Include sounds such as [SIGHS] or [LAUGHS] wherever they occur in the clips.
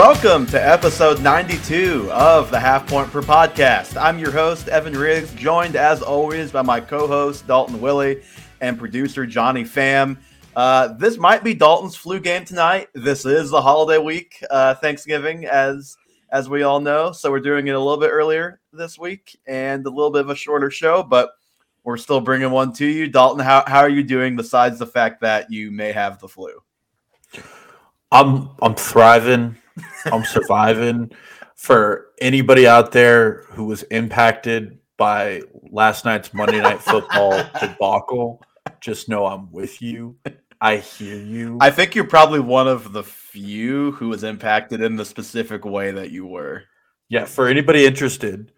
Welcome to episode 92 of the Half Point Per Podcast. I'm your host, Evan Riggs, joined as always by my co host, Dalton Willie, and producer, Johnny Pham. Uh, this might be Dalton's flu game tonight. This is the holiday week, uh, Thanksgiving, as as we all know. So we're doing it a little bit earlier this week and a little bit of a shorter show, but we're still bringing one to you. Dalton, how, how are you doing besides the fact that you may have the flu? I'm I'm thriving. I'm surviving. For anybody out there who was impacted by last night's Monday Night Football [LAUGHS] debacle, just know I'm with you. I hear you. I think you're probably one of the few who was impacted in the specific way that you were. Yeah, for anybody interested,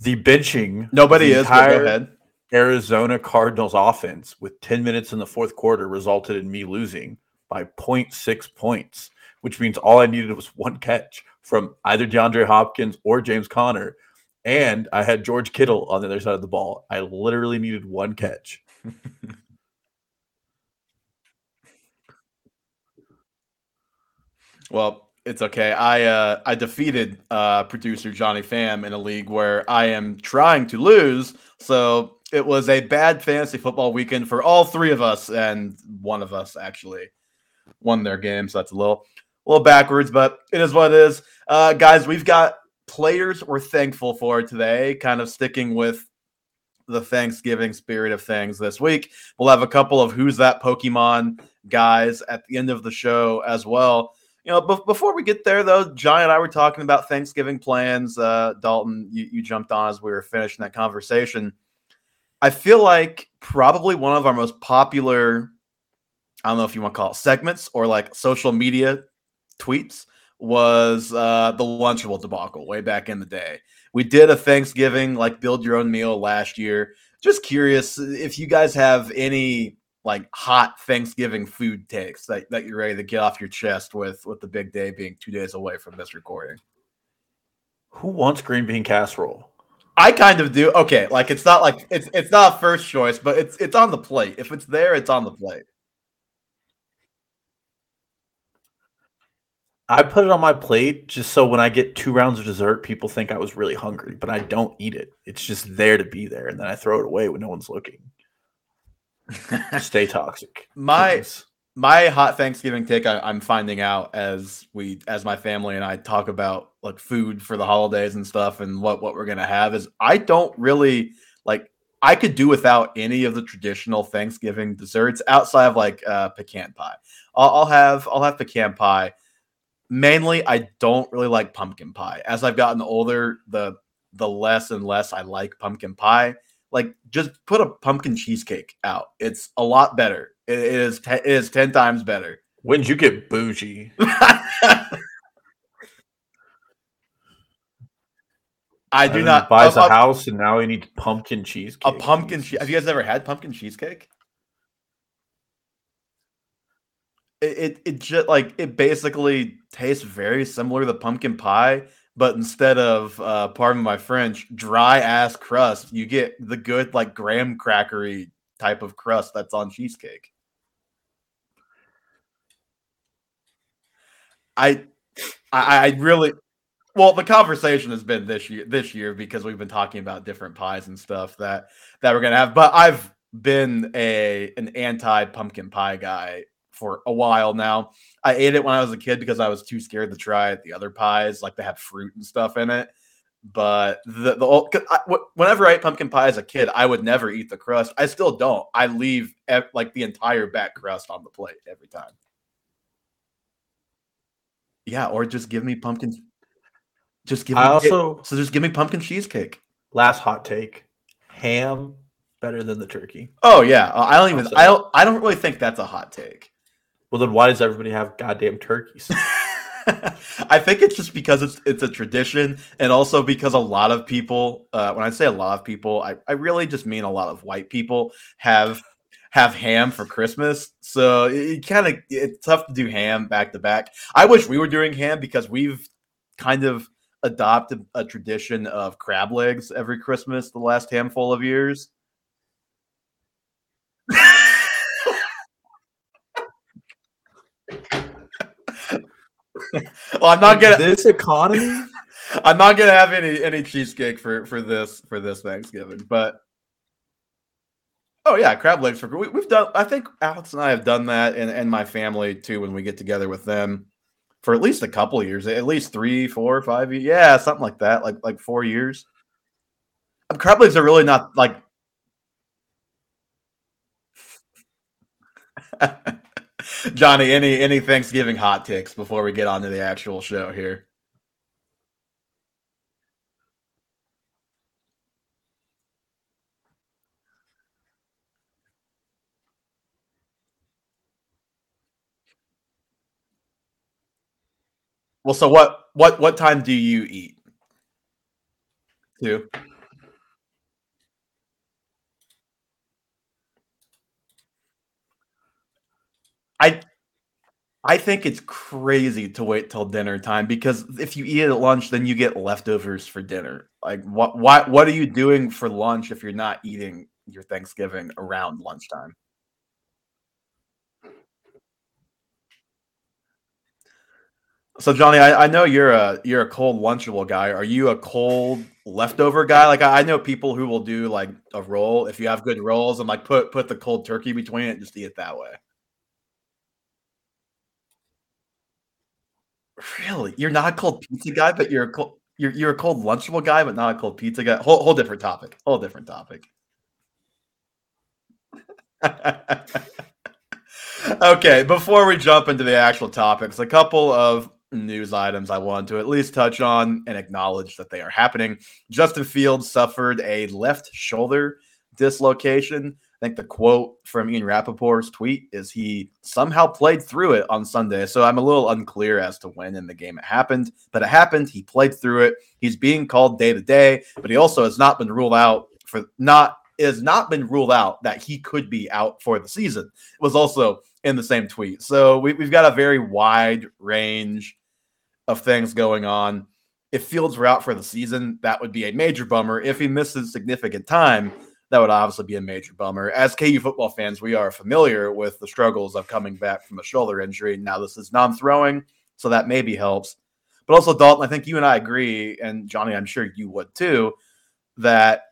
the benching nobody the is. Ahead. Arizona Cardinals offense with 10 minutes in the fourth quarter resulted in me losing by 0.6 points, which means all I needed was one catch from either DeAndre Hopkins or James Conner. And I had George Kittle on the other side of the ball. I literally needed one catch. [LAUGHS] well, it's okay. I uh, I defeated uh, producer Johnny Pham in a league where I am trying to lose. So it was a bad fantasy football weekend for all three of us, and one of us actually won their game. So that's a little a little backwards, but it is what it is. Uh, guys, we've got players we're thankful for today, kind of sticking with the Thanksgiving spirit of things this week. We'll have a couple of who's that Pokemon guys at the end of the show as well. You know, b- before we get there, though, John and I were talking about Thanksgiving plans. Uh, Dalton, you, you jumped on as we were finishing that conversation. I feel like probably one of our most popular, I don't know if you want to call it segments or like social media tweets was uh, the Lunchable debacle way back in the day. We did a Thanksgiving like build your own meal last year. Just curious if you guys have any like hot Thanksgiving food takes that, that you're ready to get off your chest with with the big day being two days away from this recording. Who wants green bean casserole? I kind of do. Okay, like it's not like it's it's not first choice, but it's it's on the plate. If it's there, it's on the plate. I put it on my plate just so when I get two rounds of dessert, people think I was really hungry, but I don't eat it. It's just there to be there, and then I throw it away when no one's looking. [LAUGHS] Stay toxic. My please. my hot Thanksgiving take I, am finding out as we as my family and I talk about like food for the holidays and stuff and what what we're gonna have is I don't really like I could do without any of the traditional Thanksgiving desserts outside of like uh, pecan pie. I'll, I'll have I'll have pecan pie. Mainly, I don't really like pumpkin pie. As I've gotten older, the the less and less I like pumpkin pie. Like, just put a pumpkin cheesecake out. It's a lot better. it is te- it is ten times better. When did you get bougie? [LAUGHS] I do not buys a, a, house and now he needs pumpkin cheesecake. A pumpkin cheese. Have you guys ever had pumpkin cheesecake? It, it it just like it basically tastes very similar to the pumpkin pie, but instead of uh pardon my French, dry ass crust, you get the good like graham crackery type of crust that's on cheesecake. I I, I really well, the conversation has been this year this year because we've been talking about different pies and stuff that that we're gonna have. But I've been a an anti pumpkin pie guy for a while now. I ate it when I was a kid because I was too scared to try the other pies, like they have fruit and stuff in it. But the the I, whenever I ate pumpkin pie as a kid, I would never eat the crust. I still don't. I leave like the entire back crust on the plate every time. Yeah, or just give me pumpkin just give me I also so just give me pumpkin cheesecake. Last hot take: ham better than the turkey. Oh yeah, I don't even. I don't. I don't really think that's a hot take. Well, then why does everybody have goddamn turkeys? [LAUGHS] I think it's just because it's it's a tradition, and also because a lot of people. Uh, when I say a lot of people, I, I really just mean a lot of white people have have ham for Christmas. So it, it kind of it's tough to do ham back to back. I wish we were doing ham because we've kind of adopt a, a tradition of crab legs every Christmas the last handful of years. Well, I'm not gonna this economy. [LAUGHS] I'm not gonna have any any cheesecake for for this for this Thanksgiving, but oh yeah, crab legs for we, we've done. I think Alex and I have done that, and and my family too when we get together with them for at least a couple of years, at least three, four, five, yeah, something like that, like like four years. Um, crab legs are really not like. [LAUGHS] [LAUGHS] Johnny, any any Thanksgiving hot takes before we get on to the actual show here? Well, so what what what time do you eat? Two. I I think it's crazy to wait till dinner time because if you eat at lunch, then you get leftovers for dinner. Like what what what are you doing for lunch if you're not eating your Thanksgiving around lunchtime? So Johnny, I, I know you're a you're a cold lunchable guy. Are you a cold leftover guy? Like I, I know people who will do like a roll if you have good rolls and like put put the cold turkey between it, and just eat it that way. Really? You're not a cold pizza guy, but you're a cold you're you're a cold lunchable guy, but not a cold pizza guy. Whole whole different topic. Whole different topic. [LAUGHS] okay, before we jump into the actual topics, a couple of news items I want to at least touch on and acknowledge that they are happening. Justin Fields suffered a left shoulder dislocation. I think the quote from Ian Rapoport's tweet is he somehow played through it on Sunday. So I'm a little unclear as to when in the game it happened, but it happened. He played through it. He's being called day to day, but he also has not been ruled out for not has not been ruled out that he could be out for the season. It was also in the same tweet. So we, we've got a very wide range of things going on. If Fields were out for the season, that would be a major bummer. If he misses significant time, that would obviously be a major bummer. As KU football fans, we are familiar with the struggles of coming back from a shoulder injury. Now, this is non throwing, so that maybe helps. But also, Dalton, I think you and I agree, and Johnny, I'm sure you would too, that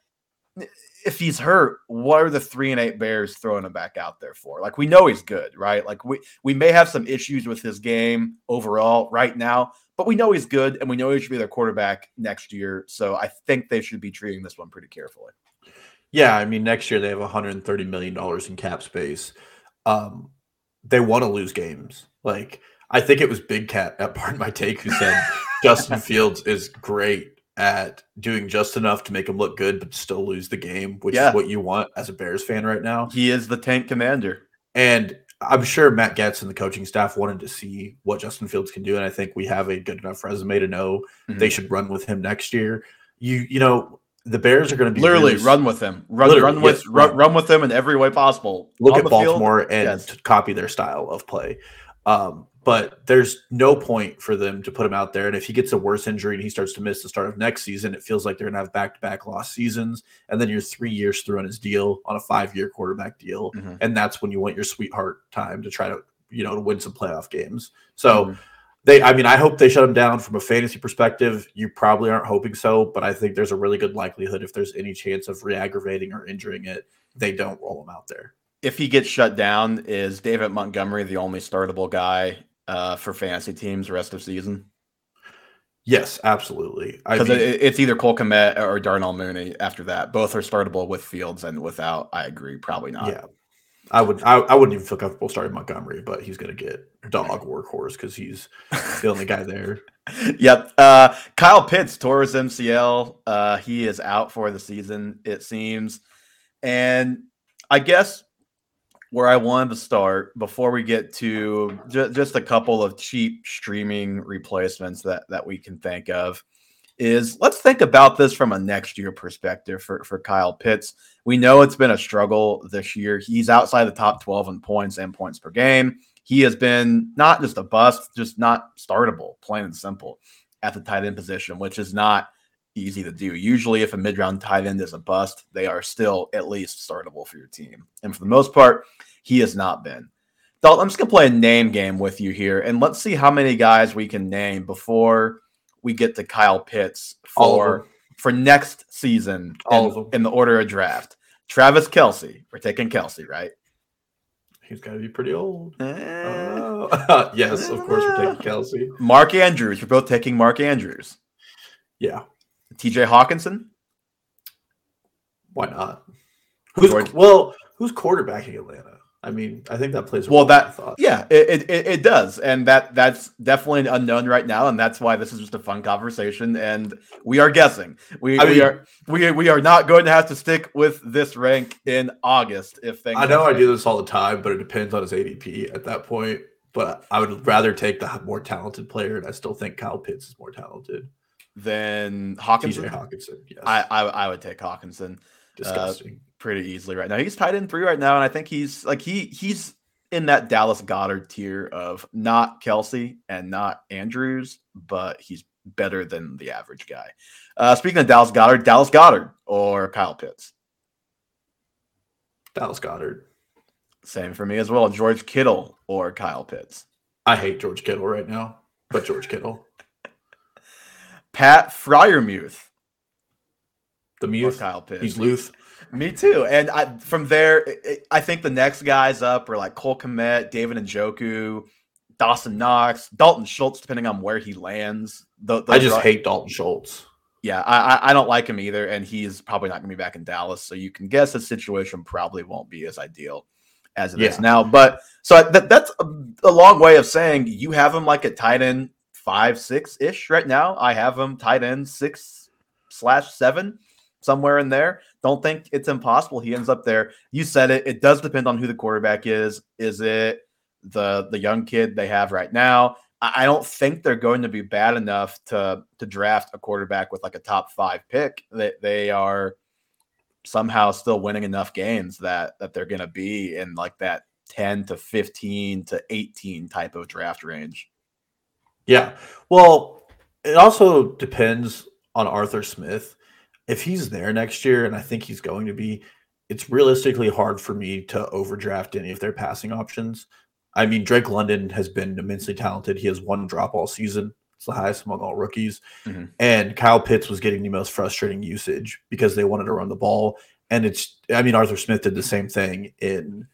if he's hurt, what are the three and eight Bears throwing him back out there for? Like we know he's good, right? Like we we may have some issues with his game overall right now, but we know he's good and we know he should be their quarterback next year. So I think they should be treating this one pretty carefully. Yeah, I mean next year they have 130 million dollars in cap space. Um, they want to lose games. Like I think it was Big Cat at [LAUGHS] Pardon My Take who said Justin [LAUGHS] Fields is great at doing just enough to make him look good, but still lose the game, which yeah. is what you want as a Bears fan right now. He is the tank commander. And I'm sure Matt Getz and the coaching staff wanted to see what Justin Fields can do. And I think we have a good enough resume to know mm-hmm. they should run with him next year. You, you know, the Bears are going to be literally really, run with him, run, run with, yes, run, run, with them in every way possible. Look at Baltimore field, and yes. copy their style of play. Um, but there's no point for them to put him out there. And if he gets a worse injury and he starts to miss the start of next season, it feels like they're going to have back to back lost seasons. And then you're three years through on his deal on a five year quarterback deal. Mm-hmm. And that's when you want your sweetheart time to try to, you know, to win some playoff games. So, mm-hmm. They, I mean, I hope they shut him down from a fantasy perspective. You probably aren't hoping so, but I think there's a really good likelihood if there's any chance of re-aggravating or injuring it, they don't roll him out there. If he gets shut down, is David Montgomery the only startable guy uh, for fantasy teams rest of season? Yes, absolutely. Because it, it's either Cole Kmet or Darnell Mooney after that. Both are startable with Fields and without. I agree, probably not. Yeah, I would. I, I wouldn't even feel comfortable starting Montgomery, but he's going to get dog workhorse because he's the only guy there. [LAUGHS] Yep. Uh, Kyle Pitts tore his MCL. Uh, he is out for the season, it seems. And I guess where I wanted to start before we get to ju- just a couple of cheap streaming replacements that that we can think of is let's think about this from a next year perspective for, for Kyle Pitts. We know it's been a struggle this year. He's outside the top 12 in points and points per game. He has been not just a bust, just not startable, plain and simple, at the tight end position, which is not easy to do. Usually, if a mid round tight end is a bust, they are still at least startable for your team. And for the most part, he has not been. Dalton, I'm just gonna play a name game with you here, and let's see how many guys we can name before we get to Kyle Pitts for for next season All in, in the order of draft. Travis Kelce, we're taking Kelce, right? He's got to be pretty old. Eh. Oh. [LAUGHS] yes, of course we're taking Kelce. Mark Andrews, we're both taking Mark Andrews. Yeah, T.J. Hockenson, why not? Who's well? Who's quarterbacking Atlanta? I mean, I think that plays. Well, that- thought. Yeah, it, it, it does. And that that's definitely an unknown right now. And that's why this is just a fun conversation. And we are guessing. We, I we mean- are we, we are not going to have to stick with this rank in August if things I know I do this all the time, but it depends on his ADP at that point. But I would rather take the more talented player, and I still think Kyle Pitts is more talented. then TJ Hockenson. Hockenson, yes, I, I I would take Hockenson uh, disgusting. Pretty easily right now. He's tied in three right now, and I think he's like he he's in that Dallas Goedert tier of not Kelce and not Andrews, but he's better than the average guy. Uh, speaking of Dallas Goedert, Dallas Goedert or Kyle Pitts. Dallas Goedert. Same for me as well. George Kittle or Kyle Pitts. I hate George Kittle right now, but George Kittle, [LAUGHS] Pat Freiermuth the or Kyle Pitts. he's Luth. Me too. And I, from there, i- i- think the next guys up are like Cole Kmet, David Njoku, Dawson Knox, Dalton Schultz, depending on where he lands. I just are- hate Dalton Schultz. Yeah, I, I- don't like him either, and he's probably not going to be back in Dallas. So you can guess his situation probably won't be as ideal as it is Yeah. now. But so that, that's a, a long way of saying you have him like a tight end five, six ish right now. I have him tight end six slash seven, somewhere in there. Don't think it's impossible. He ends up there. You said it. It does depend on who the quarterback is. Is it the the young kid they have right now? I don't think they're going to be bad enough to to draft a quarterback with like a top five pick. That they are somehow still winning enough games that that they're going to be in like that ten to fifteen to eighteen type of draft range. Yeah. Well, it also depends on Arthur Smith. If he's there next year, and I think he's going to be, it's realistically hard for me to overdraft any of their passing options. I mean, Drake London has been immensely talented. He has one drop all season. It's the highest among all rookies. Mhm. And Kyle Pitts was getting the most frustrating usage because they wanted to run the ball. And it's, I mean, Arthur Smith did the same thing in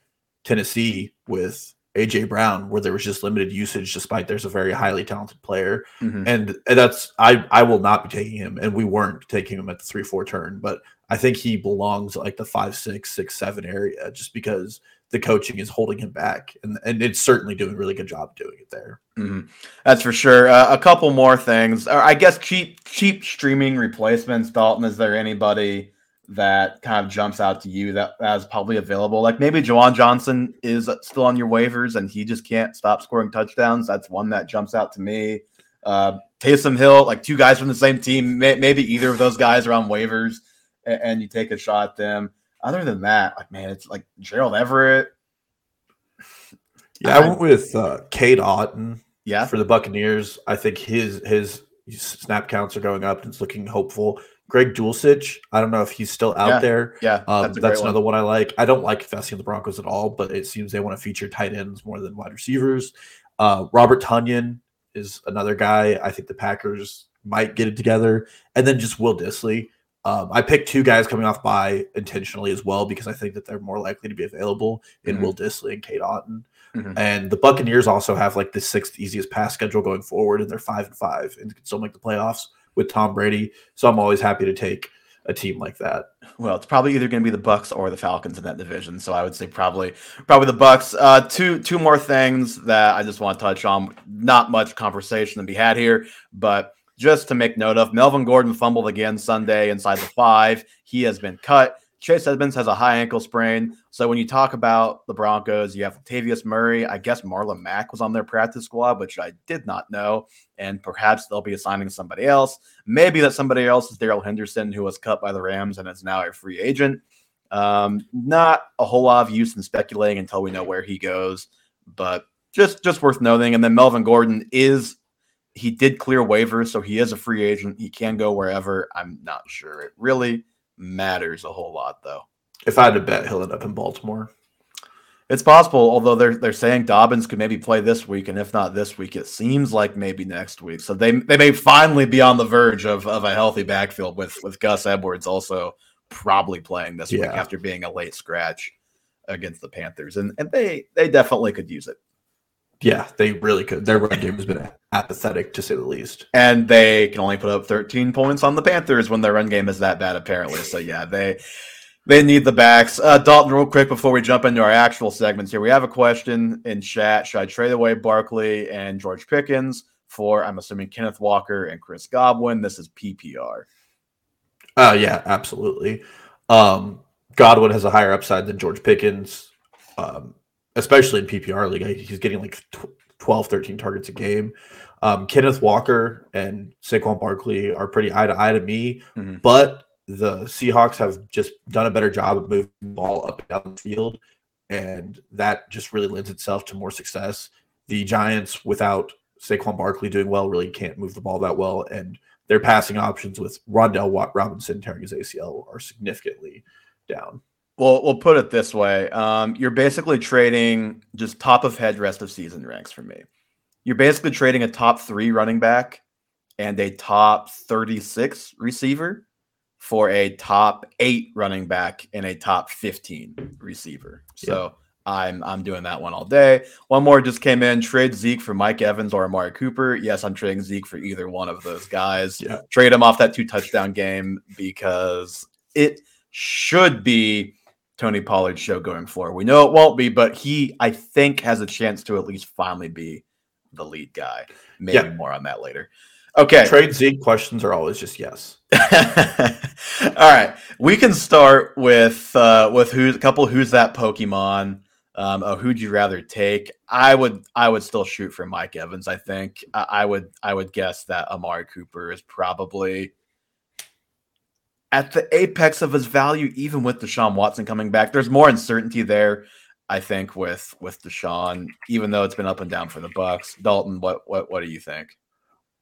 Tennessee with AJ Brown, where there was just limited usage, despite there's a very highly talented player. Mhm. And that's I I will not be taking him, and we weren't taking him at the three four turn, but I think he belongs like the five six six seven area, just because the coaching is holding him back, and and it's certainly doing a really good job doing it there. Mhm. That's for sure. Uh, a couple more things, I guess cheap cheap streaming replacements. Dalton, is there anybody that kind of jumps out to you that that is probably available? Like maybe Juwan Johnson is still on your waivers and he just can't stop scoring touchdowns. That's one that jumps out to me. Uh, Taysom Hill, like two guys from the same team, may, maybe either of those guys are on waivers, and, and you take a shot at them. Other than that, like man, it's like Gerald Everett. [SIGHS] Yeah, I went with uh, Cade Otton Yeah, for the Buccaneers. I think his his snap counts are going up, and it's looking hopeful. Greg Dulcich, I don't know if he's still out Yeah, there. yeah, Um, that's that's a great one. another one I like. I don't like investing in the Broncos at all, but it seems they want to feature tight ends more than wide receivers. Uh, Robert Tonyan is another guy. I think the Packers might get it together, and then just Will Dissly. Um, I picked two guys coming off bye intentionally as well because I think that they're more likely to be available in Mhm. Will Dissly and Cade Otton. Mhm. And the Buccaneers also have like the sixth easiest pass schedule going forward, and they're five and five and can still make the playoffs with Tom Brady. So I'm always happy to take a team like that. Well, it's probably either going to be the Bucs or the Falcons in that division. So I would say probably probably the Bucs. Uh, two two more things that I just want to touch on. Not much conversation to be had here, but just to make note of, Melvin Gordon fumbled again Sunday inside the five. He has been cut. Chase Edmonds has a high ankle sprain. So when you talk about the Broncos, you have Latavius Murray. I guess Marlon Mack was on their practice squad, which I did not know. And perhaps they'll be assigning somebody else. Maybe that somebody else is Darrell Henderson, who was cut by the Rams and is now a free agent. Um, not a whole lot of use in speculating until we know where he goes, but just just worth noting. And then Melvin Gordon is he did clear waivers, so he is a free agent. He can go wherever. I'm not sure. It really matters a whole lot, though. If I had to bet, he'll end up in Baltimore. It's possible, although they're they're saying Dobbins could maybe play this week, and if not this week, it seems like maybe next week. So they they may finally be on the verge of, of a healthy backfield with with Gus Edwards also probably playing this yeah. week after being a late scratch against the Panthers, and and they they definitely could use it. Yeah, they really could. Their run game has been apathetic to say the least, and they can only put up 13 points on the Panthers when their run game is that bad, apparently. So yeah, they they need the backs. Uh, Dalton, real quick before we jump into our actual segments here, we have a question in chat. Should I trade away Barkley and George Pickens for, I'm assuming, Kenneth Walker and Chris Godwin? This is PPR. Uh, yeah, absolutely. Um, Godwin has a higher upside than George Pickens, um, especially in PPR league. He's getting like 12, 13 targets a game. Um, Kenneth Walker and Saquon Barkley are pretty eye to eye to me, mm-hmm. but the Seahawks have just done a better job of moving the ball up and down the field, and that just really lends itself to more success. The Giants, without Saquon Barkley doing well, really can't move the ball that well, and their passing options with Wan'Dale Robinson tearing his ACL are significantly down. Well, we'll put it this way: um, you're basically trading just top of head rest of season ranks for me. You're basically trading a top three running back and a top 36 receiver for a top eight running back and a top 15 receiver. So yeah. I'm I'm doing that one all day. One more just came in. Trade Zeke for Mike Evans or Amari Cooper. Yes, I'm trading Zeke for either one of those guys. Yeah. Trade him off that two touchdown game because it should be Tony Pollard show going forward. We know it won't be, but he I think has a chance to at least finally be the lead guy. Maybe yeah. more on that later. Okay. Trade Zeke questions are always just yes. [LAUGHS] All right. We can start with uh, with who's a couple who's that Pokemon. Um, oh, who'd you rather take? I would I would still shoot for Mike Evans. I think I, I would I would guess that Amari Cooper is probably at the apex of his value, even with Deshaun Watson coming back. There's more uncertainty there, I think, with with Deshaun, even though it's been up and down for the Bucs. Dalton, what what what do you think?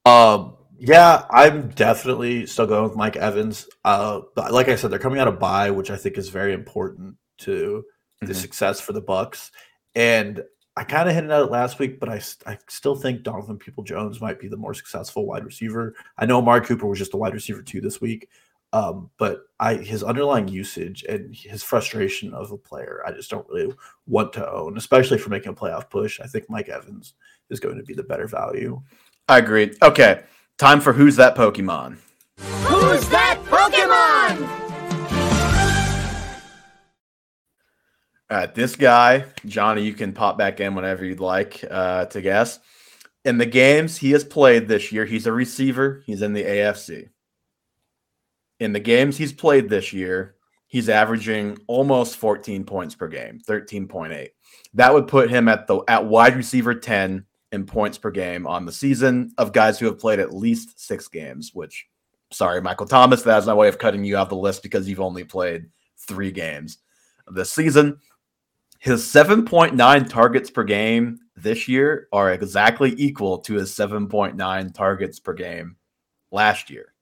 Um, yeah, I'm definitely still going with Mike Evans. Uh, like I said, they're coming out of bye, which I think is very important to the mm-hmm. success for the Bucs. And I kind of hinted at it last week, but I, I still think Donovan Peoples-Jones might be the more successful wide receiver. I know Amari Cooper was just a wide receiver too this week, um, but I his underlying usage and his frustration of a player, I just don't really want to own, especially for making a playoff push. I think Mike Evans is going to be the better value. I agree. Okay. Time for Who's That Pokemon? Who's That Pokemon? All right, this guy, Johnny, you can pop back in whenever you'd like uh, to guess. In the games he has played this year, he's a receiver. He's in the AFC. In the games he's played this year, he's averaging almost 14 points per game, 13.8. That would put him at the at wide receiver 10 in points per game on the season of guys who have played at least six games, which, sorry, Michael Thomas, that's my way of cutting you off the list because you've only played three games this season. His 7.9 targets per game this year are exactly equal to his 7.9 targets per game last year.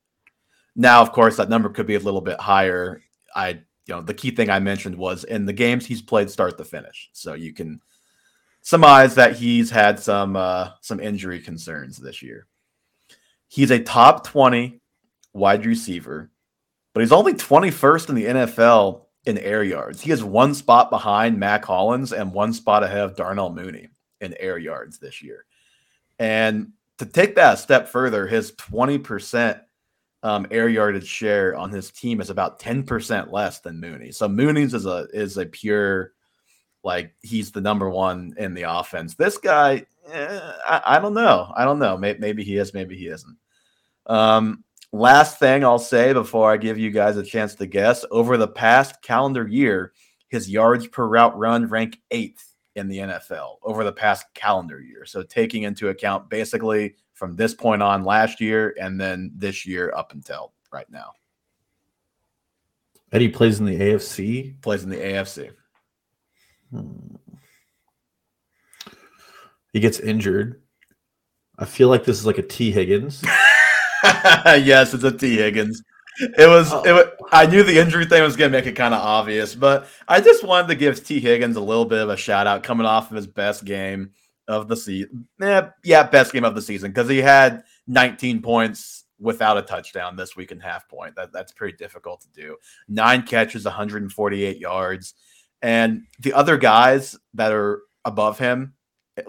Now, of course, that number could be a little bit higher. I, you know, the key thing I mentioned was in the games he's played start to finish. So you can surmise that he's had some uh, some injury concerns this year. He's a top 20 wide receiver, but he's only 21st in the NFL in air yards. He is one spot behind Mack Hollins and one spot ahead of Darnell Mooney in air yards this year. And to take that a step further, his 20% um, air yardage share on his team is about 10% less than Mooney. So Mooney's is a is a pure like he's the number one in the offense. This guy, eh, I, I, don't know. I don't know. Maybe, maybe, he is. Maybe he isn't. Um, last thing I'll say before I give you guys a chance to guess: over the past calendar year, his yards per route run rank eighth in the NFL over the past calendar year. So taking into account basically from this point on last year and then this year up until right now. Eddie plays in the AFC. Plays in the AFC. Hmm. He gets injured. I feel like this is like a Tee Higgins. [LAUGHS] yes, it's a Tee Higgins. it was, it was. I knew the injury thing was going to make it kind of obvious, but I just wanted to give Tee Higgins a little bit of a shout out coming off of his best game of the season. Yeah, yeah, best game of the season because he had 19 points without a touchdown this week and half point. That, that's pretty difficult to do. Nine catches, 148 yards. And the other guys that are above him,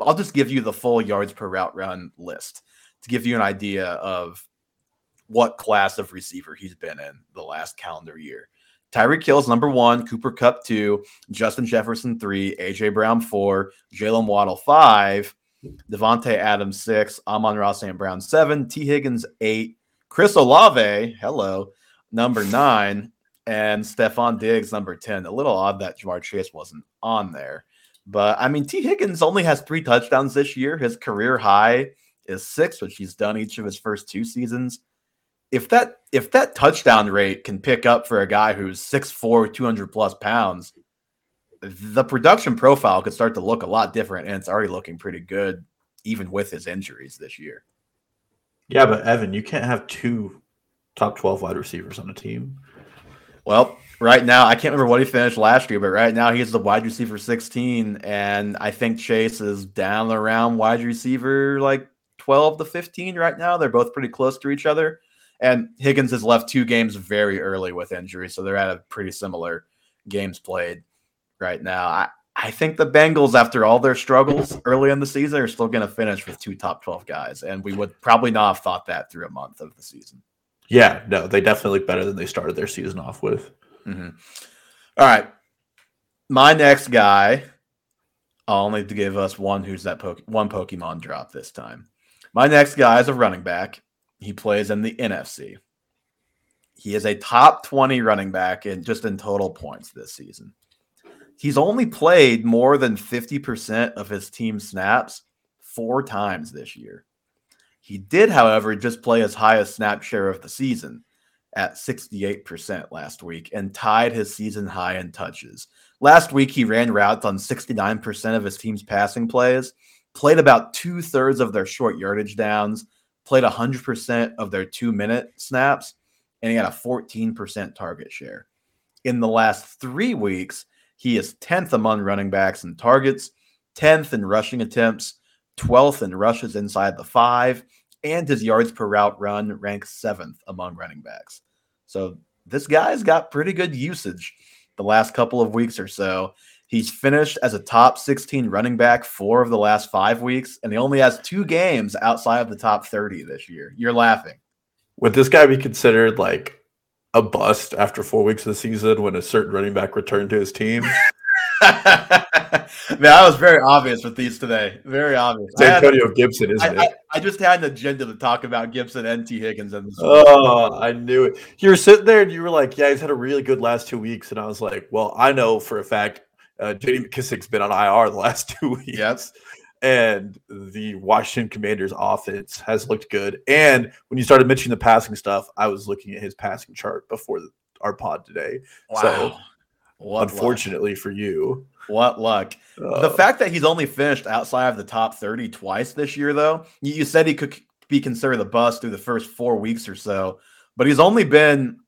I'll just give you the full yards per route run list to give you an idea of what class of receiver he's been in the last calendar year. Tyreek Hill's number one, Cooper Kupp two, Justin Jefferson three, AJ Brown four, Jaylen Waddle five, Davante Adams six, Amon-Ra St. Brown seven, Tee Higgins eight, Chris Olave, hello, number nine, and Stefon Diggs number 10. A little odd that Ja'Marr Chase wasn't on there. But I mean, Tee Higgins only has three touchdowns this year. His career high is six, which he's done each of his first two seasons if that if that touchdown rate can pick up for a guy who's 6'4, 200 plus pounds, the production profile could start to look a lot different, and it's already looking pretty good, even with his injuries this year. Yeah, but Evan, you can't have two top 12 wide receivers on a team. Well, right now, I can't remember what he finished last year, but right now he's the wide receiver 16, and I think Chase is down around wide receiver like 12 to 15 right now. They're both pretty close to each other. And Higgins has left two games very early with injury, so they're at a pretty similar games played right now. I, I think the Bengals, after all their struggles early in the season, are still going to finish with two top 12 guys. And we would probably not have thought that through a month of the season. Yeah, no, they definitely look better than they started their season off with. Mm-hmm. All right. My next guy, I'll only to give us one who's that po- one Pokemon drop this time. My next guy is a running back. He plays in the NFC. He is a top 20 running back in just in total points this season. He's only played more than 50% of his team snaps four times this year. He did, however, just play his highest snap share of the season at 68% last week and tied his season high in touches. Last week, he ran routes on 69% of his team's passing plays, played about two thirds of their short yardage downs, played 100% of their two minute snaps, and he had a 14% target share. In the last three weeks, he is 10th among running backs in targets, 10th in rushing attempts, 12th in rushes inside the five, and his yards per route run ranks seventh among running backs. So this guy's got pretty good usage the last couple of weeks or so. He's finished as a top 16 running back four of the last five weeks, and he only has two games outside of the top 30 this year. You're laughing. Would this guy be considered like a bust after four weeks of the season when a certain running back returned to his team? [LAUGHS] [LAUGHS] Man, that was very obvious with these today. Very obvious. It's Antonio had, Gibson, isn't I, it? I, I, just had an agenda to talk about Gibson and Tee Higgins. And oh, I knew it. You were sitting there and you were like, "Yeah, he's had a really good last two weeks," and I was like, "Well, I know for a fact uh, JD McKissic's been on IR the last [LAUGHS] two weeks. Yes. And the Washington Commanders offense has looked good. And when you started mentioning the passing stuff, I was looking at his passing chart before the, our pod today. Wow. So, what unfortunately luck. for you, what luck. Uh, the fact that he's only finished outside of the top 30 twice this year, though, you, you said he could be considered a bust through the first four weeks or so, but he's only been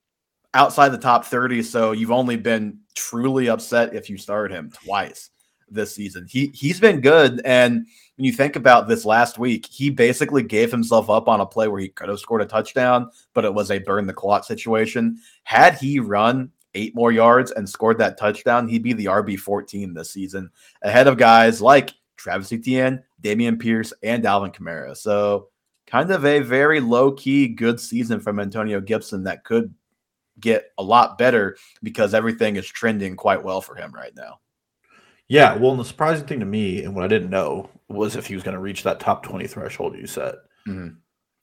outside the top 30. So you've only been truly upset if you started him twice this season. He he's been good. And when you think about this last week, he basically gave himself up on a play where he could have scored a touchdown, but it was a burn the clock situation. Had he run eight more yards and scored that touchdown, he'd be the RB 14 this season, ahead of guys like Travis Etienne, Dameon Pierce, and Alvin Kamara. So kind of a very low key good season from Antonio Gibson that could get a lot better because everything is trending quite well for him right now. Yeah, well, and the surprising thing to me and what I didn't know was if he was going to reach that top 20 threshold you said. Mm-hmm.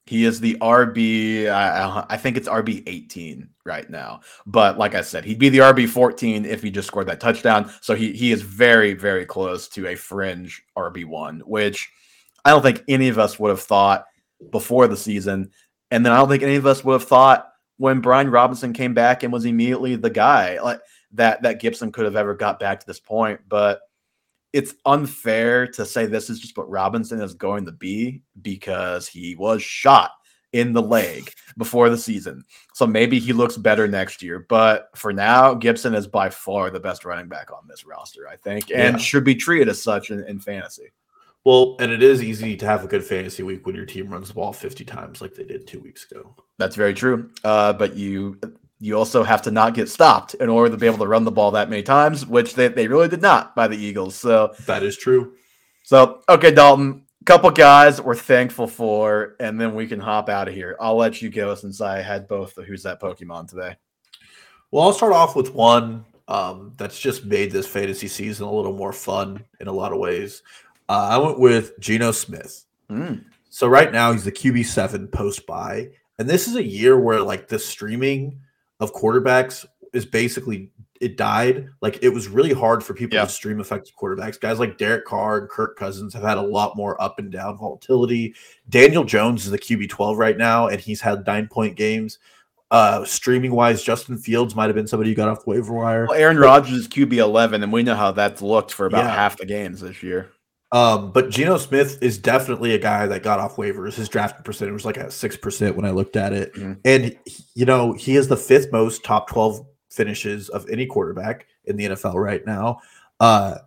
He is the RB, I, I think it's RB 18 right now. But like I said, he'd be the RB 14 if he just scored that touchdown. So he, he is very, very close to a fringe RB1, which I don't think any of us would have thought before the season. And then I don't think any of us would have thought when Brian Robinson came back and was immediately the guy like that that Gibson could have ever got back to this point. But it's unfair to say this is just what Robinson is going to be because he was shot in the leg before the season. So maybe he looks better next year. But for now, Gibson is by far the best running back on this roster, I think, and Yeah. should be treated as such in, in fantasy. Well, and it is easy to have a good fantasy week when your team runs the ball 50 times like they did two weeks ago. That's very true. Uh, but you you also have to not get stopped in order to be able to run the ball that many times, which they, they really did not by the Eagles. So That is true. so okay, Dalton, couple guys we're thankful for, and then we can hop out of here. I'll let you go since I had both the who's that Pokemon today. Well, I'll start off with one um, that's just made this fantasy season a little more fun in a lot of ways. Uh, I went with Geno Smith. Mm. So right now he's the QB seven post bye, and this is a year where like the streaming of quarterbacks is basically it died. Like it was really hard for people Yeah. to stream effective quarterbacks. Guys like Derek Carr and Kirk Cousins have had a lot more up and down volatility. Daniel Jones is the QB twelve right now, and he's had nine point games. Uh, streaming wise, Justin Fields might have been somebody who got off the waiver wire. Well, Aaron Rodgers is QB eleven, and we know how that's looked for about Yeah. half the games this year. Um, but Geno Smith is definitely a guy that got off waivers. His drafting percentage was like at six percent when I looked at it, Mhm. and you know he is the fifth most top twelve finishes of any quarterback in the NFL right now. Uh,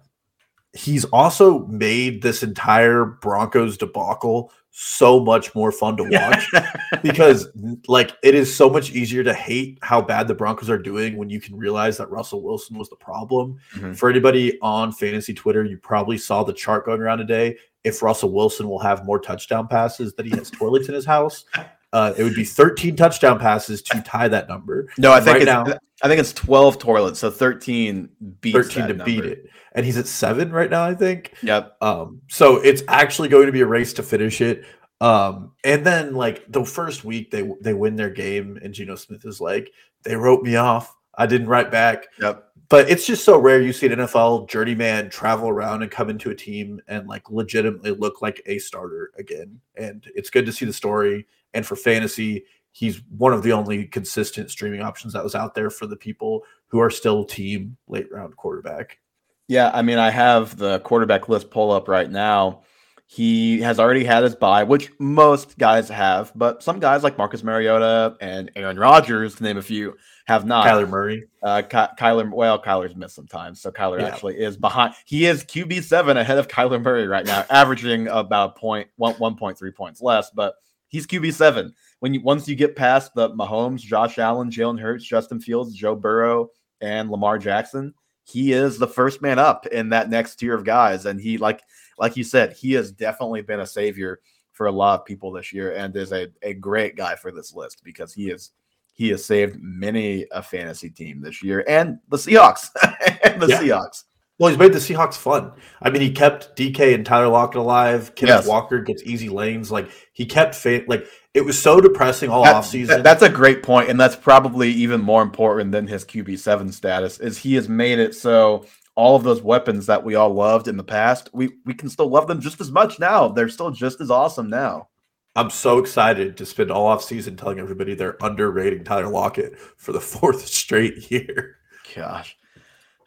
he's also made this entire Broncos debacle so much more fun to watch [LAUGHS] because like it is so much easier to hate how bad the Broncos are doing when you can realize that Russell Wilson was the problem. Mhm. For anybody on fantasy Twitter, you probably saw the chart going around today. If Russell Wilson will have more touchdown passes than he has toilets in his house, uh, it would be 13 touchdown passes to tie that number. No, I think Right it's, now- I think it's twelve toilets, so thirteen beats 13 to that beat it. And he's at seven right now, I think. Yep. Um, so it's actually going to be a race to finish it. Um, and then like the first week they they win their game, and Geno Smith is like, they wrote me off. I didn't write back. Yep. But it's just so rare you see an NFL journeyman travel around and come into a team and like legitimately look like a starter again. And it's good to see the story. And for fantasy, he's one of the only consistent streaming options that was out there for the people who are still team late round quarterback. Yeah, I mean, I have the quarterback list pull up right now. He has already had his bye, which most guys have, but some guys like Marcus Mariota and Aaron Rodgers, to name a few, have not. Kyler Murray. Uh, Ky- Kyler, well, Kyler's missed some time, so Kyler Yeah. actually is behind. He is QB seven ahead of Kyler Murray right now, averaging about point one one point three points less, but he's QB seven. When you once you get past the Mahomes, Josh Allen, Jalen Hurts, Justin Fields, Joe Burrow, and Lamar Jackson, he is the first man up in that next tier of guys, and he like like you said, he has definitely been a savior for a lot of people this year, and is a, a great guy for this list because he is he has saved many a fantasy team this year and the Seahawks [LAUGHS] and the Yeah. Seahawks. Well, he's made the Seahawks fun. I mean, he kept DK and Tyler Lockett alive. Kenneth Yes. Walker gets easy lanes. Like he kept fa- like it was so depressing all That- offseason. that- that's a great point, and that's probably even more important than his QB seven status. Is he has made it so all of those weapons that we all loved in the past, we we can still love them just as much now. They're still just as awesome now. I'm so excited to spend all off season telling everybody they're underrating Tyler Lockett for the [LAUGHS] fourth straight year. Gosh.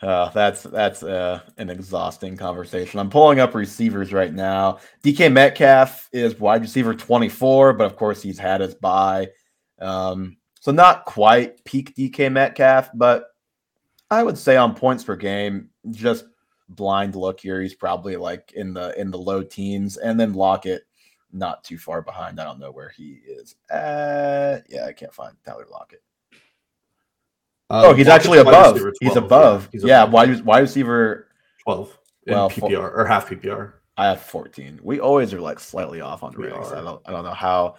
Uh, that's that's uh, an exhausting conversation. I'm pulling up receivers right now. DK Metcalf is wide receiver 24, but of course he's had his bye, um, so not quite peak DK Metcalf, but I would say on points per game, just blind look here, he's probably like in the in the low teens, and then Lockett not too far behind. I don't know where he is. at. yeah, I can't find Tyler Lockett. Oh, he's actually above. He's 12, above. he's Yeah, above wide, wide receiver. 12 in Well, PPR or half PPR. I have 14. We always are like slightly off on the ratings. I don't I don't know how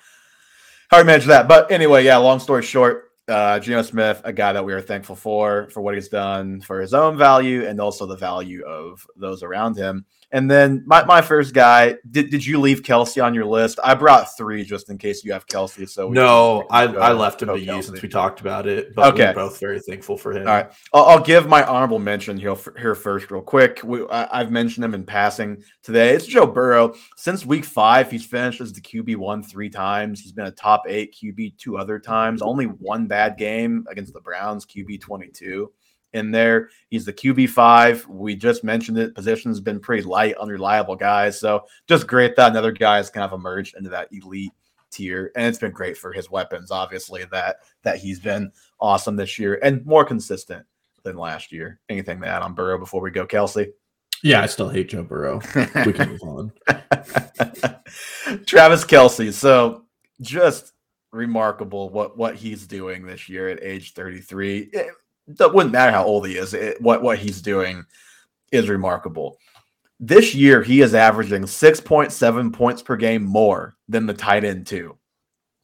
how we manage that. But anyway, yeah, long story short, uh Geno Smith, a guy that we are thankful for for what he's done for his own value and also the value of those around him. And then my, my first guy, did, did you leave Kelce on your list? I brought three just in case you have Kelce. So No, I, go- I left him to you since we talked about it, but Okay. we're both very thankful for him. All right, I'll, I'll give my honorable mention here, here first, real quick. We, I, I've mentioned him in passing today. It's Joe Burrow. Since week five, he's finished as the QB one three times. He's been a top eight QB two other times. Only one bad game against the Browns, QB twenty two. In there, he's the QB five. We just mentioned it. Position's been pretty light, unreliable guys. So just great that another guy has kind of emerged into that elite tier, and it's been great for his weapons. Obviously, that that he's been awesome this year and more consistent than last year. Anything to add on Burrow before we go, Kelsey? Yeah, I still hate Joe Burrow. we can move on. [LAUGHS] Travis Kelce. So just remarkable what what he's doing this year at age 33. It, it wouldn't matter how old he is. It, what what he's doing is remarkable. This year, he is averaging 6.7 points per game more than the tight end two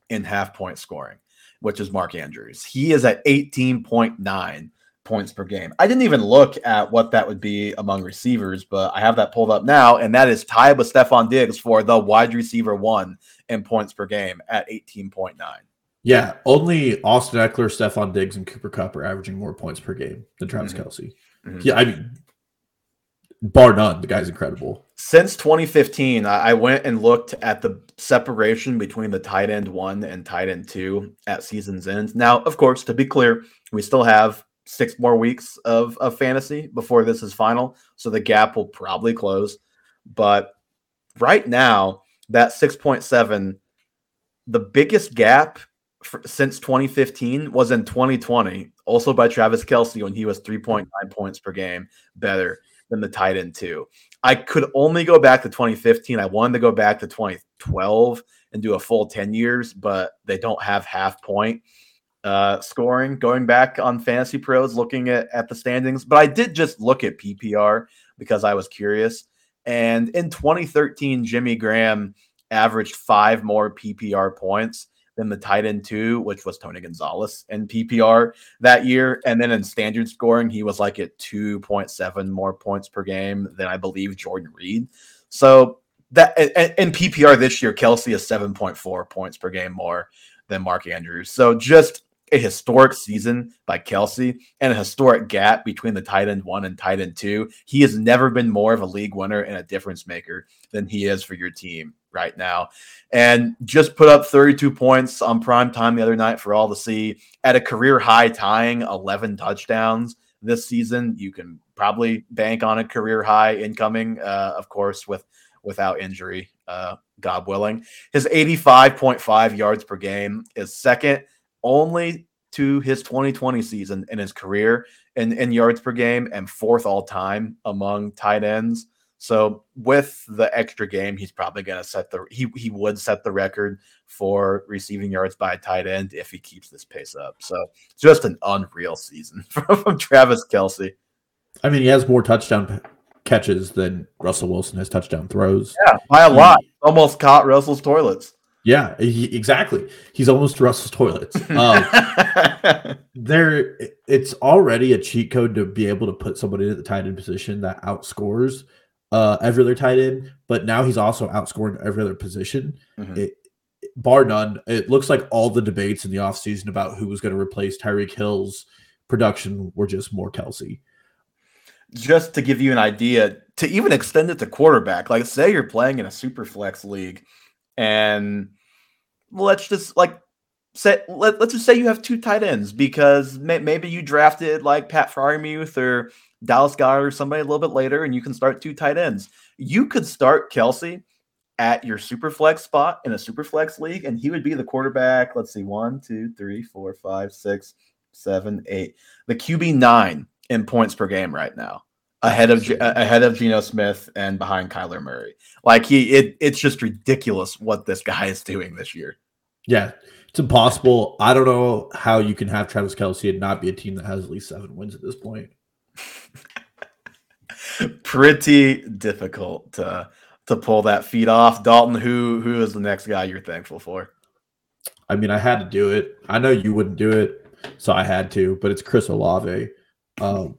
in half point scoring, which is Mark Andrews. He is at 18.9 points per game. I didn't even look at what that would be among receivers, but I have that pulled up now, and that is tied with Stefon Diggs for the wide receiver one in points per game at 18.9. Yeah, only Austin Ekeler, Stefon Diggs, and Cooper Kupp are averaging more points per game than Travis mm-hmm. Kelce. Mm-hmm. Yeah, I mean, bar none, the guy's incredible. Since 2015, I went and looked at the separation between the tight end one and tight end two at season's end. Now, of course, to be clear, we still have six more weeks of, of fantasy before this is final. So the gap will probably close. But right now, that 6.7, the biggest gap since 2015 was in 2020, also by Travis Kelce when he was 3.9 points per game better than the tight end two. I could only go back to 2015. I wanted to go back to 2012 and do a full 10 years, but they don't have half point uh, scoring going back on Fantasy Pros looking at, at the standings. But I did just look at PPR because I was curious. And in 2013, Jimmy Graham averaged five more PPR points than the tight end two, which was Tony Gonzalez in PPR that year. And then in standard scoring, he was like at 2.7 more points per game than I believe Jordan Reed. So that in PPR this year, Kelce is 7.4 points per game more than Mark Andrews. So just a historic season by Kelce and a historic gap between the tight end one and tight end two. He has never been more of a league winner and a difference maker than he is for your team right now. And just put up 32 points on prime time the other night for all to see at a career high, tying 11 touchdowns this season. You can probably bank on a career high incoming, uh, of course, with without injury, uh, God willing. His 85.5 yards per game is second only to his 2020 season in his career in, in yards per game and fourth all time among tight ends. So with the extra game, he's probably going to set the he he would set the record for receiving yards by a tight end if he keeps this pace up. So just an unreal season [LAUGHS] from, from Travis Kelce. I mean, he has more touchdown catches than Russell Wilson has touchdown throws. Yeah, by a lot. Almost caught Russell's toilets. Yeah, he, exactly. He's almost Russell's toilets. [LAUGHS] Um, there, it's already a cheat code to be able to put somebody at the tight end position that outscores uh, every other tight end, but now he's also outscoring every other position. Mm-hmm. It, bar none, it looks like all the debates in the offseason about who was going to replace Tyreek Hill's production were just more Kelce. Just to give you an idea, to even extend it to quarterback, like say you're playing in a super flex league and let's just like say let, us just say you have two tight ends because may, maybe you drafted like Pat Freiermuth or Dallas Goedert or somebody a little bit later, and you can start two tight ends. You could start Kelce at your super flex spot in a super flex league, and he would be the quarterback. Let's see, one, two, three, four, five, six, seven, eight. The QB nine in points per game right now, ahead of ahead of Geno Smith and behind Kyler Murray. Like he, it, it's just ridiculous what this guy is doing this year. Yeah, it's impossible. I don't know how you can have Travis Kelce and not be a team that has at least seven wins at this point. Pretty difficult to to pull that feat off. Dalton, who who is the next guy you're thankful for? I mean, I had to do it. I know you wouldn't do it, so I had to. But it's Chris Olave. Um,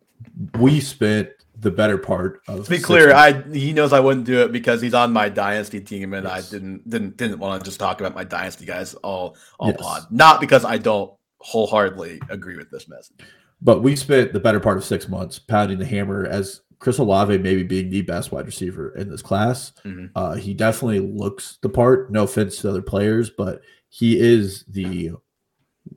we spent the better part of. To be clear, I he knows I wouldn't do it because he's on my dynasty team, and yes. I didn't didn't didn't want to just talk about my dynasty guys all all yes. pod. Not because I don't wholeheartedly agree with this message. But we spent the better part of six months pounding the hammer as Chris Olave maybe being the best wide receiver in this class. Mm-hmm. Uh, he definitely looks the part. No offense to other players, but he is the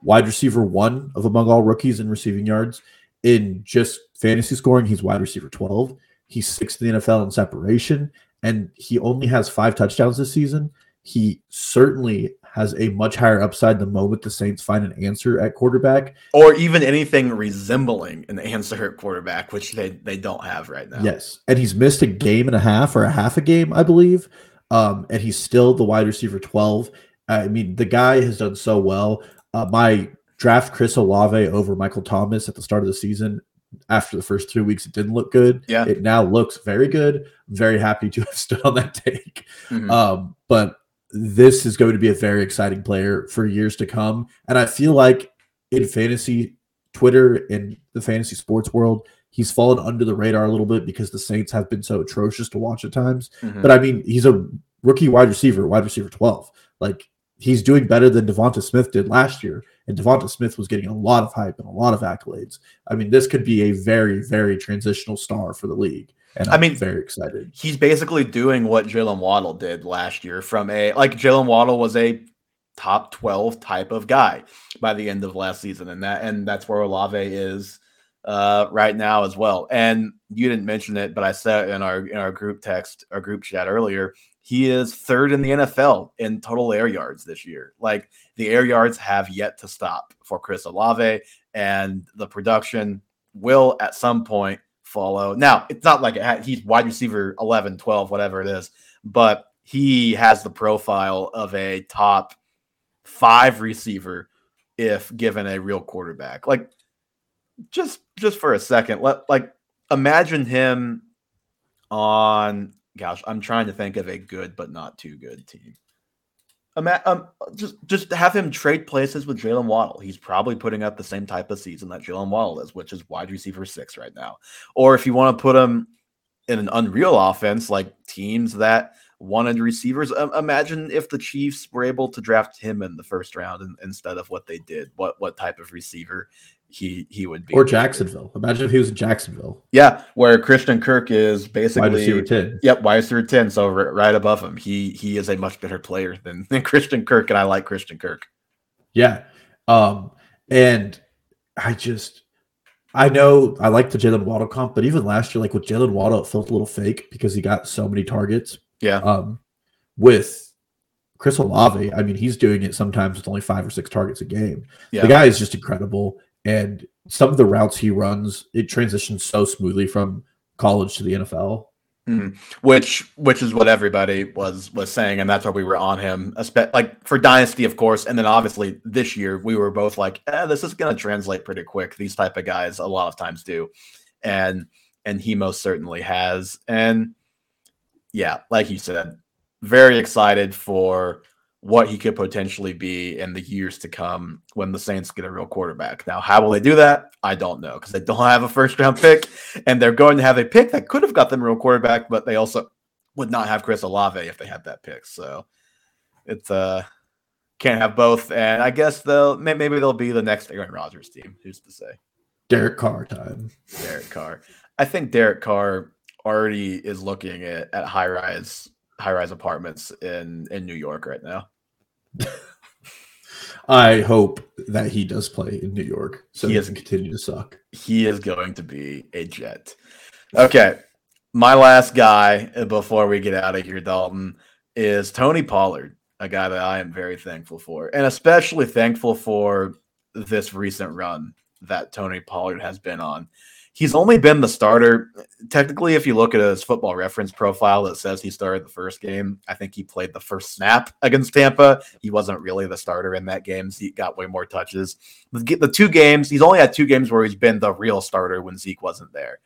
wide receiver one of among all rookies in receiving yards. In just fantasy scoring, he's wide receiver 12. He's sixth in the NFL in separation, and he only has five touchdowns this season. he certainly has a much higher upside the moment the Saints find an answer at quarterback. Or even anything resembling an answer at quarterback, which they, they don't have right now. Yes. And he's missed a game and a half or a half a game, I believe. Um, and he's still the wide receiver 12. I mean, the guy has done so well. Uh, my draft Chris Olave over Michael Thomas at the start of the season. After the first two weeks, it didn't look good. Yeah. It now looks very good. I'm very happy to have [LAUGHS] stood on that take. Mhm. Um, but this is going to be a very exciting player for years to come. And I feel like in fantasy Twitter in the fantasy sports world, he's fallen under the radar a little bit because the Saints have been so atrocious to watch at times. Mhm. But I mean, he's a rookie wide receiver, wide receiver 12. Like he's doing better than DeVonta Smith did last year. And DeVonta Smith was getting a lot of hype and a lot of accolades. I mean, this could be a very, very transitional star for the league. And I I'm mean, very excited. he's basically doing what Jaylen Waddle did last year from a like Jaylen Waddle was a top 12 type of guy by the end of last season. And that and that's where Olave is uh right now as well. And you didn't mention it, but I said in our in our group text, our group chat earlier, he is third in the NFL in total air yards this year. Like the air yards have yet to stop for Chris Olave, and the production will at some point follow. Now, it's not like it ha- he's wide receiver 11, 12, whatever it is, but he has the profile of a top five receiver if given a real quarterback. Like just just for a second, let like imagine him on gosh, I'm trying to think of a good but not too good team. Um, just just have him trade places with Jaylen Waddle. He's probably putting up the same type of season that Jaylen Waddle is, which is wide receiver six right now. Or if you want to put him in an unreal offense, like teams that wanted receivers, um, imagine if the Chiefs were able to draft him in the first round in, instead of what they did. What what type of receiver he he would be? Or Jacksonville. Imagine if he was in Jacksonville. Yeah, where Christian Kirk is Wide basically receiver 10. Yep, wide receiver ten, so right above him. He he is a much better player than, [LAUGHS] than Christian Kirk, and I like Christian Kirk. Yeah. Um, and I just I know I like the Jaylen Waddle comp, but even last year, like with Jaylen Waddle, it felt a little fake because he got so many targets. Yeah, Um, with Chris Olave, I mean, he's doing it sometimes with only five or six targets a game. yeah. The guy is just incredible. And some of the routes he runs, it transitions so smoothly from college to the NFL. which which is what everybody was was saying, and that's why we were on him. Like for Dynasty, of course, and then obviously this year we were both like, eh, "This is going to translate pretty quick." These type of guys a lot of times do, and and he most certainly has. And yeah, like you said, very excited for what he could potentially be in the years to come when the Saints get a real quarterback. Now, how will they do that? I don't know because they don't have a first round pick and they're going to have a pick that could have got them a real quarterback, but they also would not have Chris Olave if they had that pick. So it's uh can't have both. And I guess they'll maybe they'll be the next Aaron Rodgers team. Who's to say? Derek Carr time. Derek Carr. I think Derek Carr already is looking at, at high rise high rise apartments in in New York right now. [LAUGHS] I hope that he does play in New York so He he is- doesn't continue to suck. he is going to be a jet. Okay. My last guy before we get out of here, Dalton, is Tony Pollard, a guy that I am very thankful for, and especially thankful for this recent run that Tony Pollard has been on. He's only been the starter. Technically, if you look at his football reference profile, that says he started the first game. I think he played the first snap against Tampa. He wasn't really the starter in that game. Zeke got way more touches. The, the two games, he's only had two games where he's been the real starter when Zeke wasn't there.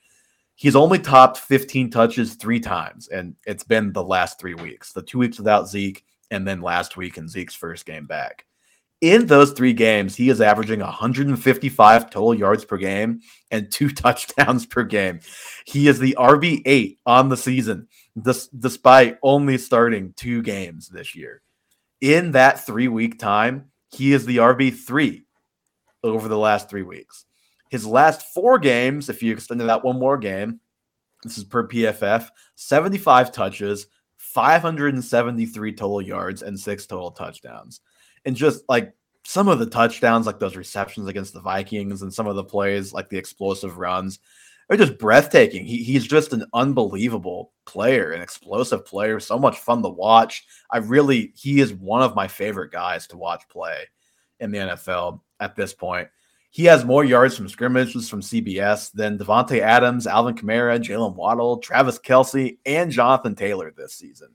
He's only topped 15 touches three times, and it's been the last three weeks the two weeks without Zeke, and then last week in Zeke's first game back. In those three games, he is averaging 155 total yards per game and two [LAUGHS] touchdowns per game. He is the RB8 on the season, dis- despite only starting two games this year. In that three week time, he is the RB3 over the last three weeks. His last four games, if you extended that one more game, this is per PFF, 75 touches, 573 total yards, and six total touchdowns. And just like some of the touchdowns, like those receptions against the Vikings and some of the plays, like the explosive runs, they're just breathtaking. He, he's just an unbelievable player, an explosive player, so much fun to watch. I really, he is one of my favorite guys to watch play in the NFL at this point. He has more yards from scrimmages from CBS than Davante Adams, Alvin Kamara, Jaylen Waddle, Travis Kelce, and Jonathan Taylor this season.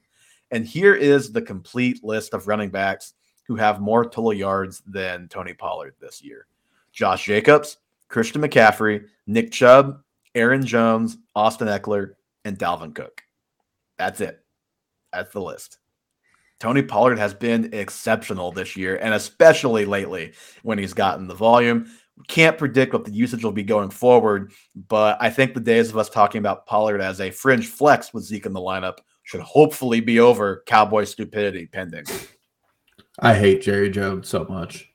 And here is the complete list of running backs who have more total yards than Tony Pollard this year Josh Jacobs, Christian McCaffrey, Nick Chubb, Aaron Jones, Austin Ekeler, and Dalvin Cook. That's it. That's the list. Tony Pollard has been exceptional this year, and especially lately when he's gotten the volume. Can't predict what the usage will be going forward, but I think the days of us talking about Pollard as a fringe flex with Zeke in the lineup should hopefully be over. Cowboy stupidity pending. I hate Jerry Jones so much.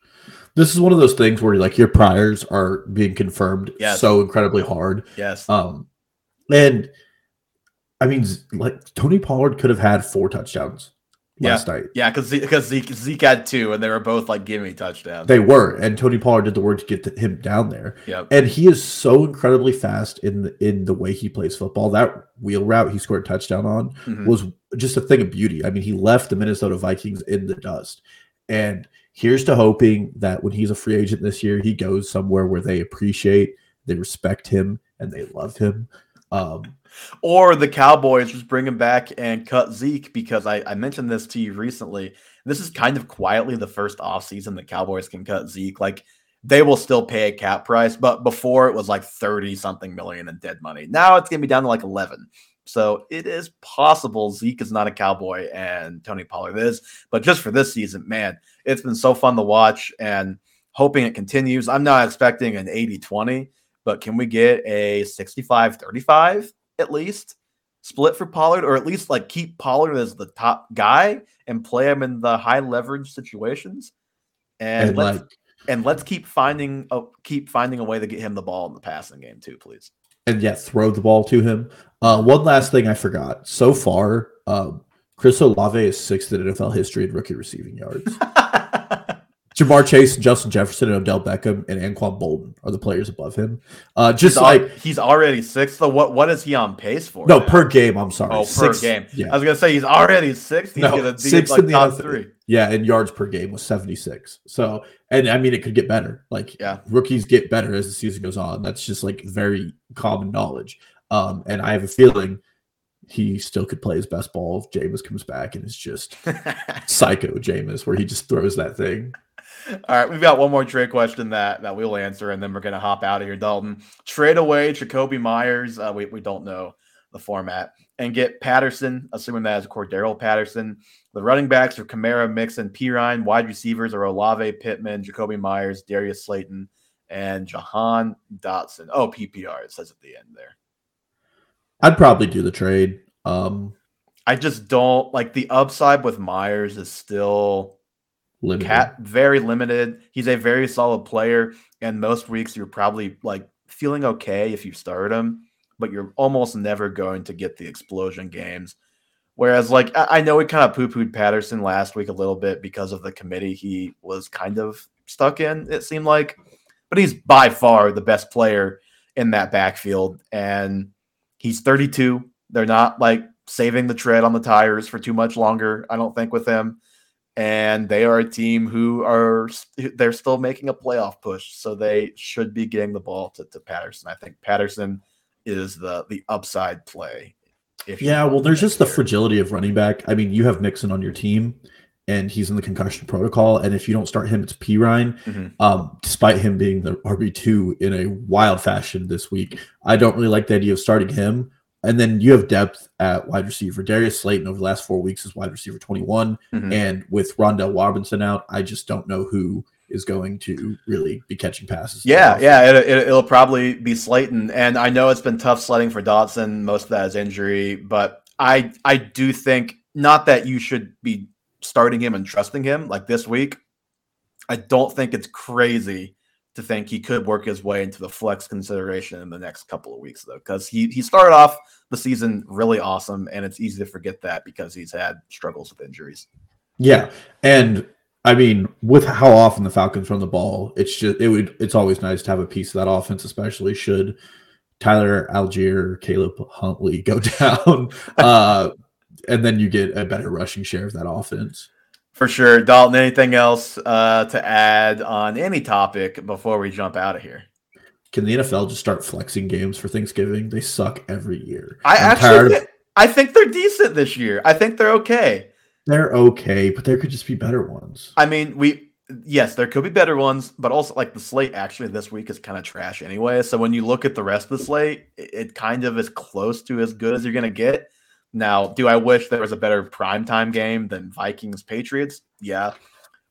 This is one of those things where like your priors are being confirmed Yes. so incredibly hard. Yes. Um, and I mean, like Tony Pollard could have had four touchdowns last night. Yeah, because because Zeke, Zeke had two, and they were both like gimme touchdowns. They were, and Tony Pollard did the work to get him down there. Yep. And he is so incredibly fast in the, in the way he plays football. That wheel route he scored a touchdown on Mhm. was just a thing of beauty. I mean, he left the Minnesota Vikings in the dust. And here's to hoping that when he's a free agent this year, he goes somewhere where they appreciate, they respect him, and they love him. Um, Or the Cowboys just bring him back and cut Zeke because I, I mentioned this to you recently. This is kind of quietly the first offseason the Cowboys can cut Zeke. Like they will still pay a cap price, but before it was like 30 something million in dead money. Now it's gonna be down to like 11. So it is possible Zeke is not a cowboy and Tony Pollard is. But just for this season, man, it's been so fun to watch and hoping it continues. I'm not expecting an 80 20, but can we get a 65 35 at least split for Pollard, or at least like keep Pollard as the top guy and play him in the high leverage situations? And, and let's like, and let's keep finding a keep finding a way to get him the ball in the passing game too, please. and yeah, throw the ball to him. Uh, one last thing I forgot. So far, um, Chris Olave is sixth in NFL history in rookie receiving yards. [LAUGHS] Ja'Marr Chase, Justin Jefferson, and Odell Beckham, and Anquan Boldin are the players above him. Uh, just he's, like al- he's already sixth. So what what is he on pace for? no now? per game. I'm sorry. oh per game. Yeah, I was gonna say he's already sixth. He's No, gonna sixth like in the top NFL. three. yeah, and yards per game was 76. So, and I mean, it could get better. Like, Yeah. rookies get better as the season goes on. That's just like very common knowledge. Um, and I have a feeling he still could play his best ball if Jameis comes back and is just [LAUGHS] psycho Jameis, where he just throws that thing. All right, we've got one more trade question that that we'll answer, and then we're gonna hop out of here, Dalton. Trade away Jakobi Meyers. Uh, we we don't know the format, and get Patterson, assuming that is Cordarrelle Patterson. The running backs are Kamara, Mixon, Perine. Wide receivers are Olave, Pittman, Jakobi Meyers, Darius Slayton, and Jahan Dotson. Oh, PPR it says at the end there. I'd probably do the trade. Um, I just don't like the upside with Meyers is still limited. Cat very limited. He's a very solid player, and most weeks you're probably like feeling okay if you start him, but you're almost never going to get the explosion games. Whereas, like I, I know we kind of poo-pooed Patterson last week a little bit because of the committee he was kind of stuck in. It seemed like, but he's by far the best player in that backfield, and he's 32. They're not like saving the tread on the tires for too much longer. I don't think with him and they are a team who are they're still making a playoff push, so they should be getting the ball to, to Patterson. I think Patterson is the the upside play. If Yeah, well, there's just the fragility of running back. I mean, you have Mixon on your team, and he's in the concussion protocol. And if you don't start him, it's Perine. Mhm. Um, despite him being the RB two in a wild fashion this week, I don't really like the idea of starting him. And then you have depth at wide receiver. Darius Slayton over the last four weeks is wide receiver 21. Mhm. And with Wan'Dale Robinson out, I just don't know who is going to really be catching passes. Yeah, yeah, it, it, it'll probably be Slayton, and I know it's been tough sledding for Dotson. Most of that is injury, but I I do think not that you should be starting him and trusting him like this week. I don't think it's crazy to think he could work his way into the flex consideration in the next couple of weeks, though, because he he started off the season really awesome, and it's easy to forget that because he's had struggles with injuries. Yeah, and I mean, with how often the Falcons run the ball, it's just it would it's always nice to have a piece of that offense, especially should Tyler Allgeier, Caleb Huntley go [LAUGHS] down, uh, and then you get a better rushing share of that offense. For sure. Dalton, anything else uh, to add on any topic before we jump out of here? Can the NFL just start flexing games for Thanksgiving? They suck every year. I I'm actually, tired of- I think they're decent this year. I think they're okay. they're okay, but there could just be better ones. I mean, we yes, there could be better ones, but also like the slate actually this week is kind of trash anyway. So when you look at the rest of the slate, it, it kind of is close to as good as you're gonna get. Now, do I wish there was a better primetime game than Vikings Patriots? Yeah.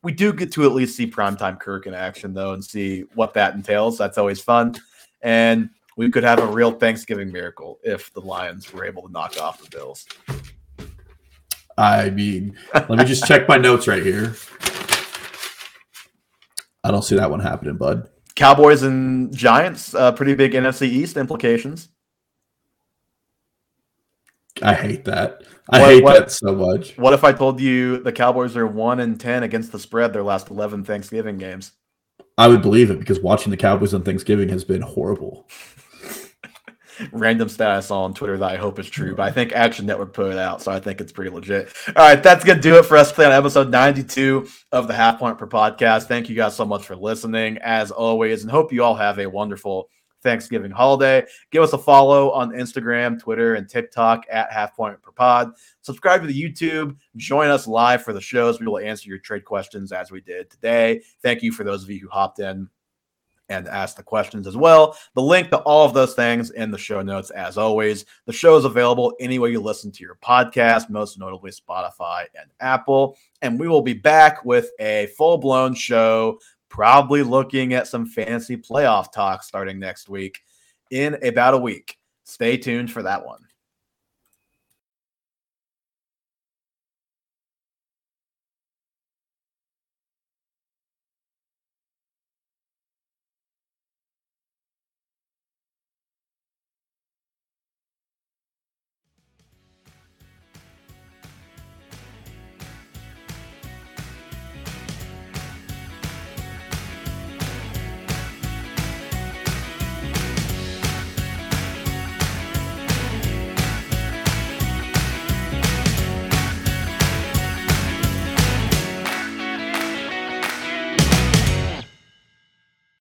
We do get to at least see primetime Kirk in action though and see what that entails. That's always fun. And we could have a real Thanksgiving miracle if the Lions were able to knock off the Bills. I mean, let me just check my notes right here. I don't see that one happening, bud. Cowboys and Giants, uh, pretty big NFC East implications. I hate that. I What- hate what- that so much. What if I told you the Cowboys are one and ten against the spread their last eleven Thanksgiving games? I would believe it because watching the Cowboys on Thanksgiving has been horrible. [LAUGHS] Random stat I saw on Twitter that I hope is true, but I think Action Network put it out, so I think it's pretty legit. All right, that's gonna do it for us today on episode 92 of the Half Point Per Podcast. Thank you guys so much for listening, as always, and hope you all have a wonderful Thanksgiving holiday. Give us a follow on Instagram, Twitter, and TikTok at Half Point Per Pod. Subscribe to the YouTube. Join us live for the shows. We will answer your trade questions as we did today. Thank you for those of you who hopped in and asked the questions as well. The link to all of those things in the show notes, as always. The show is available anywhere you listen to your podcast, most notably Spotify and Apple. And we will be back with a full blown show, probably looking at some fantasy playoff talk starting next week in about a week. Stay tuned for that one.